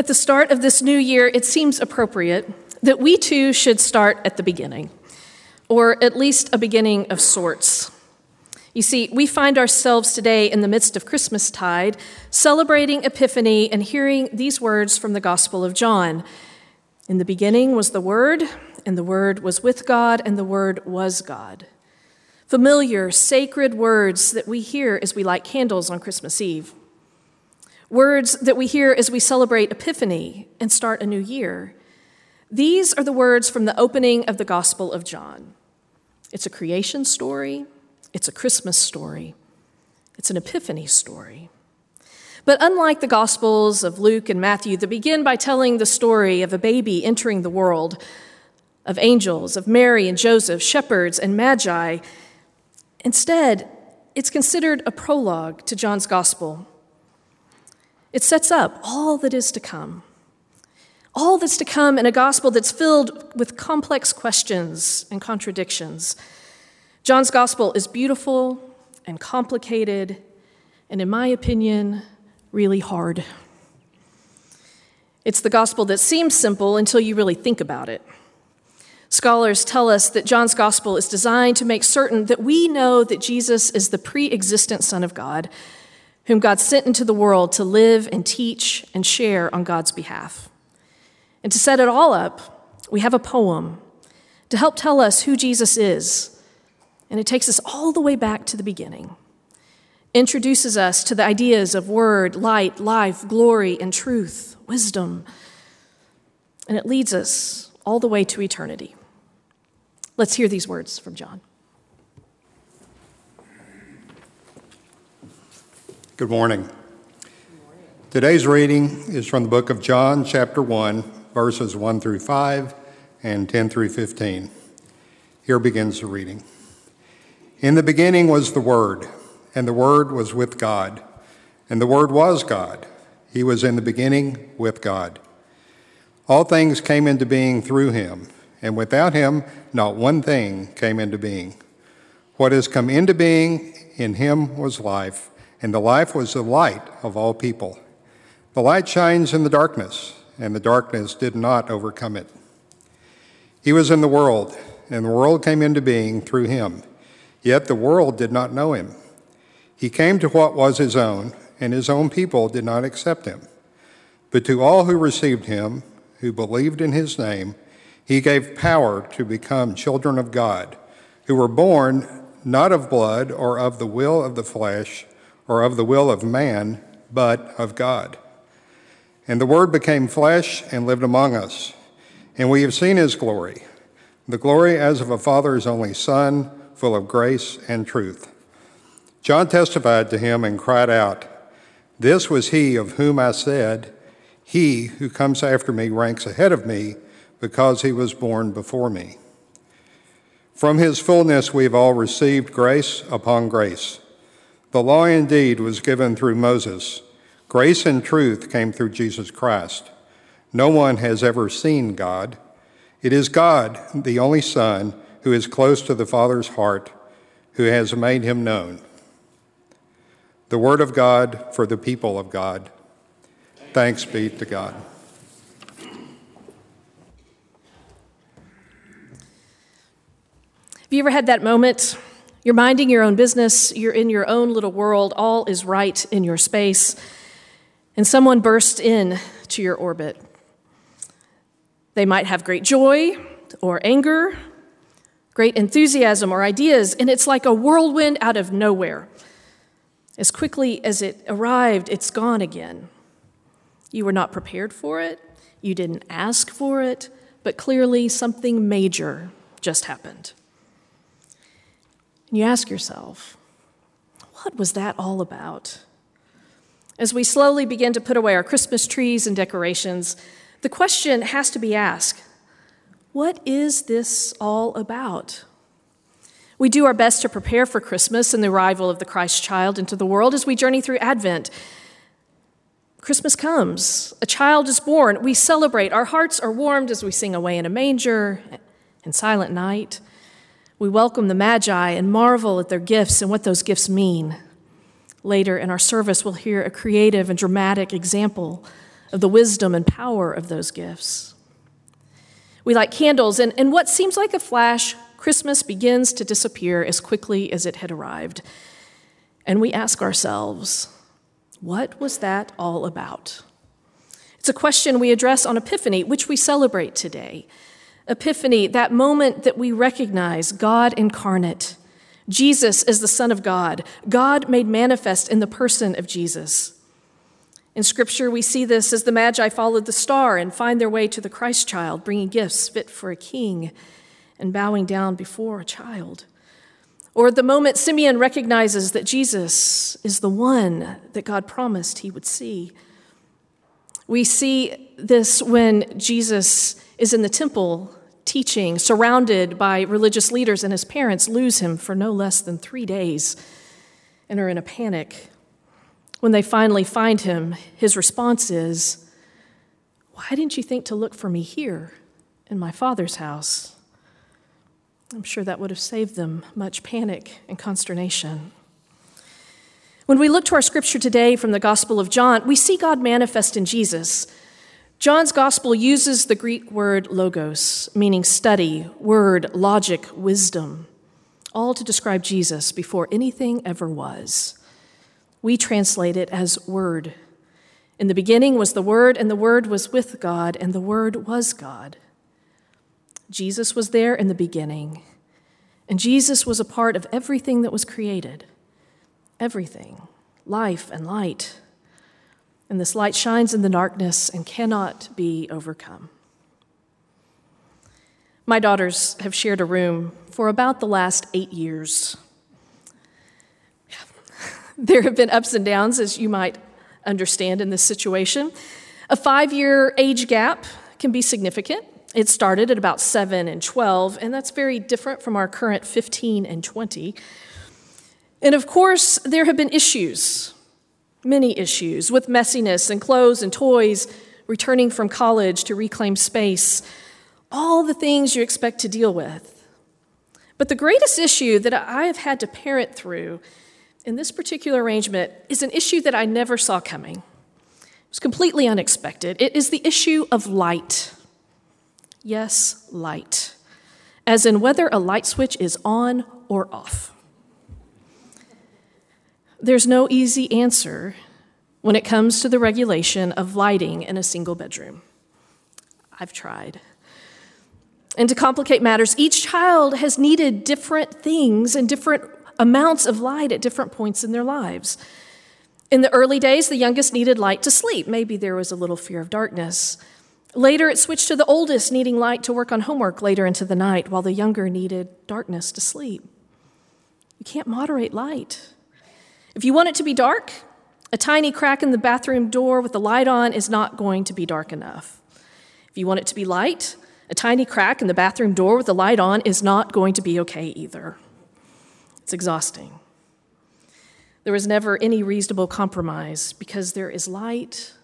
At the start of this new year, it seems appropriate that we too should start at the beginning, or at least a beginning of sorts. You see, we find ourselves today in the midst of Christmastide, celebrating Epiphany and hearing these words from the Gospel of John. In the beginning was the Word, and the Word was with God, and the Word was God. Familiar, sacred words that we hear as we light candles on Christmas Eve. Words that we hear as we celebrate Epiphany and start a new year. These are the words from the opening of the Gospel of John. It's a creation story, it's a Christmas story, it's an Epiphany story. But unlike the Gospels of Luke and Matthew that begin by telling the story of a baby entering the world, of angels, of Mary and Joseph, shepherds and magi, instead, it's considered a prologue to John's Gospel. It sets up all that is to come. All that's to come in a gospel that's filled with complex questions and contradictions. John's gospel is beautiful and complicated, and in my opinion, really hard. It's the gospel that seems simple until you really think about it. Scholars tell us that John's gospel is designed to make certain that we know that Jesus is the pre existent Son of God, whom God sent into the world to live and teach and share on God's behalf. And to set it all up, we have a poem to help tell us who Jesus is. And it takes us all the way back to the beginning introduces us to the ideas of word, light, life, glory, and truth, wisdom. And it leads us all the way to eternity. Let's hear these words from John. Good morning. Today's reading is from the book of John, chapter 1, verses 1 through 5 and 10 through 15. Here begins the reading. In the beginning was the Word and the Word was with God, and the Word was God. He was in the beginning with God. All things came into being through him, and without him, not one thing came into being. What has come into being in him was life, and the life was the light of all people. The light shines in the darkness, and the darkness did not overcome it. He was in the world, and the world came into being through him, yet the world did not know him. He came to what was his own, and his own people did not accept him. But to all who received him, who believed in his name, he gave power to become children of God, who were born not of blood or of the will of the flesh or of the will of man, but of God. And the Word became flesh and lived among us. And we have seen his glory, the glory as of a Father's only Son, full of grace and truth. John testified to him and cried out, This was he of whom I said, He who comes after me ranks ahead of me because he was born before me. From his fullness we have all received grace upon grace. The law indeed was given through Moses, grace and truth came through Jesus Christ. No one has ever seen God. It is God, the only Son, who is close to the Father's heart, who has made him known. The Word of God for the people of God. Thanks be to God. Have you ever had that moment? You're minding your own business, you're in your own little world, all is right in your space, and someone bursts in to your orbit. They might have great joy or anger, great enthusiasm or ideas, and it's like a whirlwind out of nowhere. As quickly as it arrived, it's gone again. You were not prepared for it, you didn't ask for it, but clearly something major just happened. And you ask yourself, what was that all about? As we slowly begin to put away our Christmas trees and decorations, the question has to be asked what is this all about? We do our best to prepare for Christmas and the arrival of the Christ child into the world as we journey through Advent. Christmas comes, a child is born. We celebrate. Our hearts are warmed as we sing Away in a Manger and Silent Night. We welcome the Magi and marvel at their gifts and what those gifts mean. Later in our service, we'll hear a creative and dramatic example of the wisdom and power of those gifts. We light candles, and, and what seems like a flash, Christmas begins to disappear as quickly as it had arrived. And we ask ourselves, what was that all about? It's a question we address on Epiphany, which we celebrate today. Epiphany, that moment that we recognize God incarnate, Jesus as the Son of God, God made manifest in the person of Jesus. In Scripture, we see this as the Magi followed the star and find their way to the Christ child, bringing gifts fit for a king and bowing down before a child. Or at the moment Simeon recognizes that Jesus is the one that God promised he would see. We see this when Jesus is in the temple teaching, surrounded by religious leaders, and his parents lose him for no less than three days and are in a panic. When they finally find him, his response is, Why didn't you think to look for me here in my father's house? I'm sure that would have saved them much panic and consternation. When we look to our scripture today from the Gospel of John, we see God manifest in Jesus. John's Gospel uses the Greek word logos, meaning study, word, logic, wisdom, all to describe Jesus before anything ever was. We translate it as word. In the beginning was the Word, and the Word was with God, and the Word was God. Jesus was there in the beginning, and Jesus was a part of everything that was created. Everything life and light. And this light shines in the darkness and cannot be overcome. My daughters have shared a room for about the last eight years. There have been ups and downs, as you might understand in this situation. A five year age gap can be significant. It started at about 7 and 12, and that's very different from our current 15 and 20. And of course, there have been issues, many issues, with messiness and clothes and toys, returning from college to reclaim space, all the things you expect to deal with. But the greatest issue that I have had to parent through in this particular arrangement is an issue that I never saw coming. It was completely unexpected. It is the issue of light. Yes, light. As in whether a light switch is on or off. There's no easy answer when it comes to the regulation of lighting in a single bedroom. I've tried. And to complicate matters, each child has needed different things and different amounts of light at different points in their lives. In the early days, the youngest needed light to sleep. Maybe there was a little fear of darkness. Later, it switched to the oldest needing light to work on homework later into the night, while the younger needed darkness to sleep. You can't moderate light. If you want it to be dark, a tiny crack in the bathroom door with the light on is not going to be dark enough. If you want it to be light, a tiny crack in the bathroom door with the light on is not going to be okay either. It's exhausting. There is never any reasonable compromise because there is light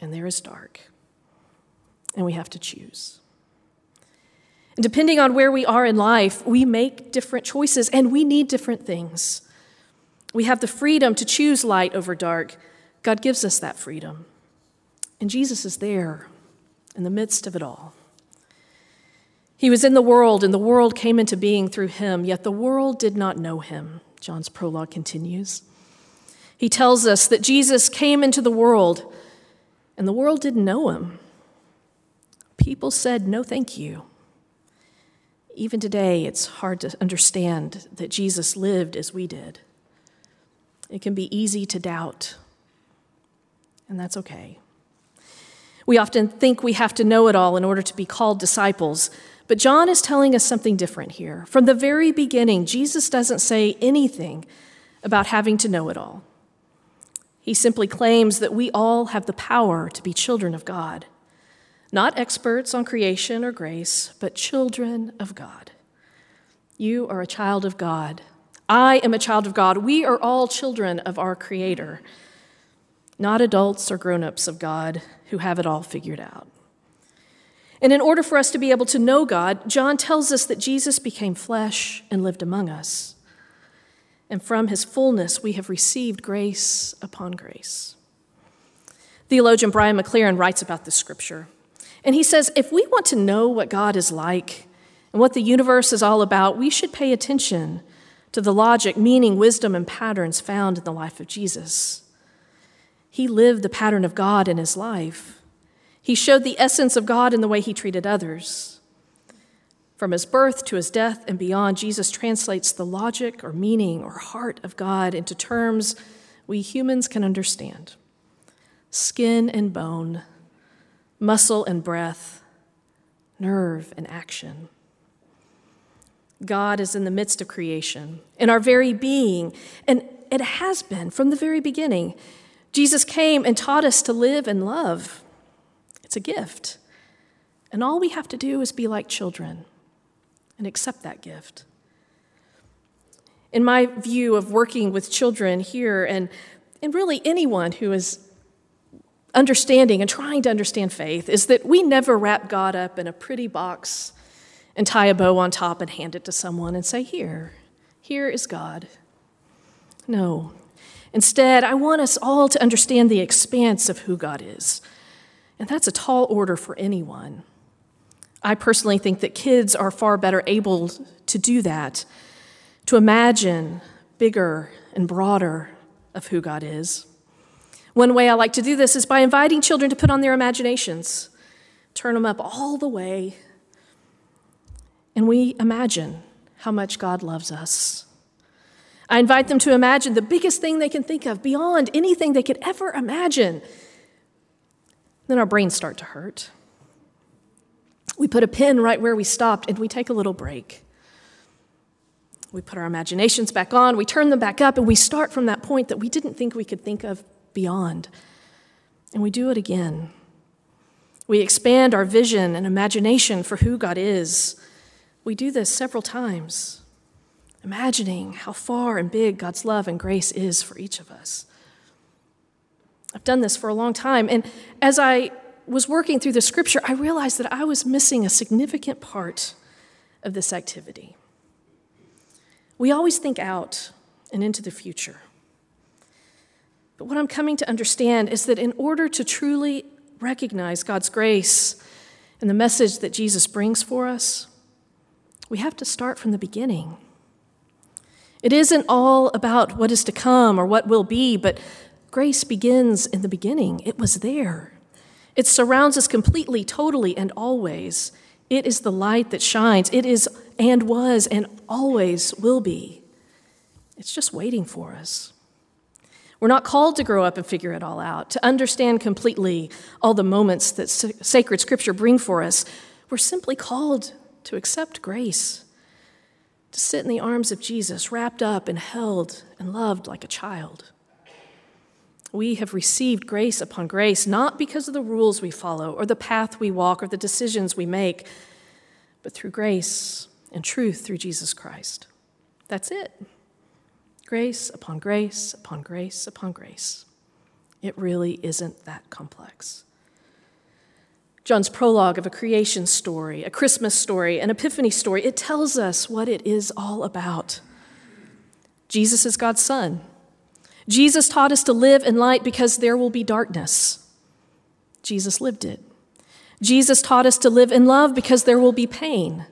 and there is dark, and we have to choose. And depending on where we are in life, we make different choices and we need different things. We have the freedom to choose light over dark. God gives us that freedom. And Jesus is there in the midst of it all. He was in the world, and the world came into being through him, yet the world did not know him. John's prologue continues. He tells us that Jesus came into the world, and the world didn't know him. People said, No, thank you. Even today, it's hard to understand that Jesus lived as we did. It can be easy to doubt, and that's okay. We often think we have to know it all in order to be called disciples, but John is telling us something different here. From the very beginning, Jesus doesn't say anything about having to know it all. He simply claims that we all have the power to be children of God, not experts on creation or grace, but children of God. You are a child of God. I am a child of God. We are all children of our Creator, not adults or grown ups of God who have it all figured out. And in order for us to be able to know God, John tells us that Jesus became flesh and lived among us. And from his fullness, we have received grace upon grace. Theologian Brian McLaren writes about this scripture. And he says if we want to know what God is like and what the universe is all about, we should pay attention to the logic, meaning, wisdom, and patterns found in the life of Jesus. He lived the pattern of God in his life. He showed the essence of God in the way he treated others. From his birth to his death and beyond, Jesus translates the logic or meaning or heart of God into terms we humans can understand skin and bone, muscle and breath, nerve and action. God is in the midst of creation, in our very being, and it has been from the very beginning. Jesus came and taught us to live and love. It's a gift. And all we have to do is be like children and accept that gift. In my view of working with children here, and, and really anyone who is understanding and trying to understand faith, is that we never wrap God up in a pretty box and tie a bow on top and hand it to someone and say, Here, here is God. No. Instead, I want us all to understand the expanse of who God is. And that's a tall order for anyone. I personally think that kids are far better able to do that, to imagine bigger and broader of who God is. One way I like to do this is by inviting children to put on their imaginations, turn them up all the way and we imagine how much God loves us. I invite them to imagine the biggest thing they can think of beyond anything they could ever imagine. Then our brains start to hurt. We put a pin right where we stopped and we take a little break. We put our imaginations back on, we turn them back up, and we start from that point that we didn't think we could think of beyond. And we do it again. We expand our vision and imagination for who God is we do this several times, imagining how far and big God's love and grace is for each of us. I've done this for a long time, and as I was working through the scripture, I realized that I was missing a significant part of this activity. We always think out and into the future. But what I'm coming to understand is that in order to truly recognize God's grace and the message that Jesus brings for us, we have to start from the beginning. It isn't all about what is to come or what will be, but grace begins in the beginning. It was there. It surrounds us completely, totally, and always. It is the light that shines. It is and was and always will be. It's just waiting for us. We're not called to grow up and figure it all out, to understand completely all the moments that sacred scripture bring for us. We're simply called to accept grace, to sit in the arms of Jesus, wrapped up and held and loved like a child. We have received grace upon grace, not because of the rules we follow or the path we walk or the decisions we make, but through grace and truth through Jesus Christ. That's it. Grace upon grace upon grace upon grace. It really isn't that complex. John's prologue of a creation story, a Christmas story, an epiphany story, it tells us what it is all about. Jesus is God's Son. Jesus taught us to live in light because there will be darkness. Jesus lived it. Jesus taught us to live in love because there will be pain.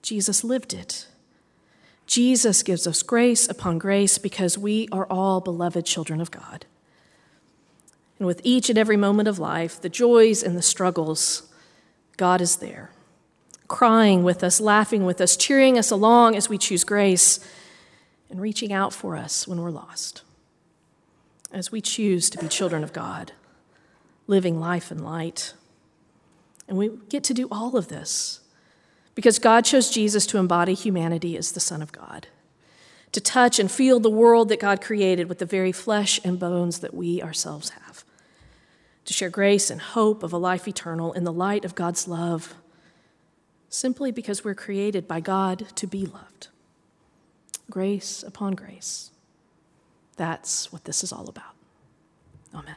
Jesus lived it. Jesus gives us grace upon grace because we are all beloved children of God. And with each and every moment of life, the joys and the struggles, God is there, crying with us, laughing with us, cheering us along as we choose grace, and reaching out for us when we're lost. As we choose to be children of God, living life in light. And we get to do all of this because God chose Jesus to embody humanity as the Son of God, to touch and feel the world that God created with the very flesh and bones that we ourselves have to share grace and hope of a life eternal in the light of God's love, simply because we're created by God to be loved. Grace upon grace. That's what this is all about. Amen.